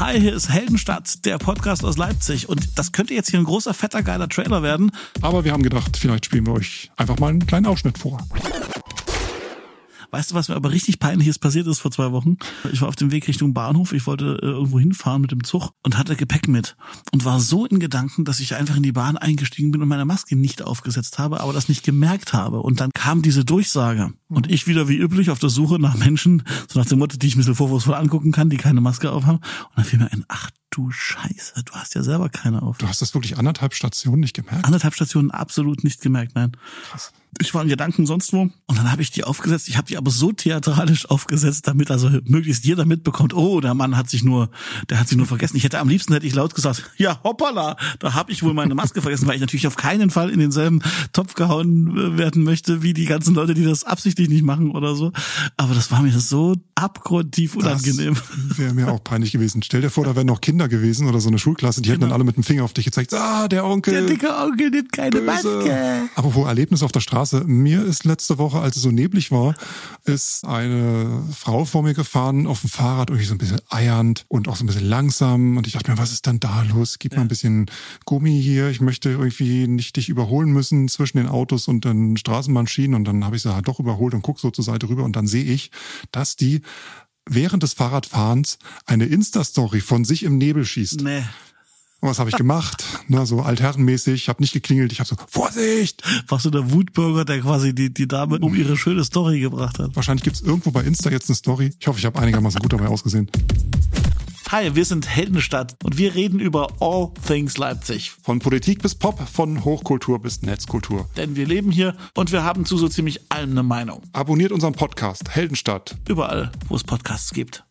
Hi, hier ist Heldenstadt, der Podcast aus Leipzig. Und das könnte jetzt hier ein großer, fetter, geiler Trailer werden. Aber wir haben gedacht, vielleicht spielen wir euch einfach mal einen kleinen Ausschnitt vor. Weißt du, was mir aber richtig peinliches passiert ist vor zwei Wochen? Ich war auf dem Weg Richtung Bahnhof, ich wollte äh, irgendwo hinfahren mit dem Zug und hatte Gepäck mit und war so in Gedanken, dass ich einfach in die Bahn eingestiegen bin und meine Maske nicht aufgesetzt habe, aber das nicht gemerkt habe. Und dann kam diese Durchsage und ich wieder wie üblich auf der Suche nach Menschen, so nach dem Motto, die ich ein bisschen vorwurfsvoll angucken kann, die keine Maske aufhaben. Und dann fiel mir ein, ach du Scheiße, du hast ja selber keine auf. Du hast das wirklich anderthalb Stationen nicht gemerkt? Anderthalb Stationen absolut nicht gemerkt, nein. Krass. Ich war in Gedanken sonst wo und dann habe ich die aufgesetzt. Ich habe die aber so theatralisch aufgesetzt, damit also möglichst jeder mitbekommt, oh, der Mann hat sich nur, der hat sich nur vergessen. Ich hätte am liebsten hätte ich laut gesagt, ja, hoppala, da habe ich wohl meine Maske vergessen, weil ich natürlich auf keinen Fall in denselben Topf gehauen äh, werden möchte, wie die ganzen Leute, die das absichtlich nicht machen oder so. Aber das war mir so abgrundtief unangenehm. Wäre mir auch peinlich gewesen. Stell dir vor, da wären noch Kinder gewesen oder so eine Schulklasse, die hätten dann Genau. alle mit dem Finger auf dich gezeigt, ah, der Onkel. Der dicke Onkel nimmt keine Böse. Maske. Apropos Erlebnis auf der Straße. Mir ist letzte Woche, als es so neblig war, ist eine Frau vor mir gefahren auf dem Fahrrad, irgendwie so ein bisschen eiernd und auch so ein bisschen langsam. Und ich dachte mir, was ist denn da los? Gib mal ein bisschen Gummi hier. Ich möchte irgendwie nicht dich überholen müssen zwischen den Autos und den Straßenbahnschienen. Und dann habe ich sie halt doch überholt und guck so zur Seite rüber. Und dann sehe ich, dass die während des Fahrradfahrens eine Insta-Story von sich im Nebel schießt. Nee. Und was habe ich gemacht? Na, so altherrenmäßig, ich habe nicht geklingelt, ich habe so, Vorsicht! Warst du der Wutbürger, der quasi die, die Dame um ihre schöne Story gebracht hat? Wahrscheinlich gibt's irgendwo bei Insta jetzt eine Story. Ich hoffe, ich habe einigermaßen gut dabei ausgesehen. Hi, wir sind Heldenstadt und wir reden über All Things Leipzig. Von Politik bis Pop, von Hochkultur bis Netzkultur. Denn wir leben hier und wir haben zu so ziemlich allem eine Meinung. Abonniert unseren Podcast Heldenstadt. Überall, wo es Podcasts gibt.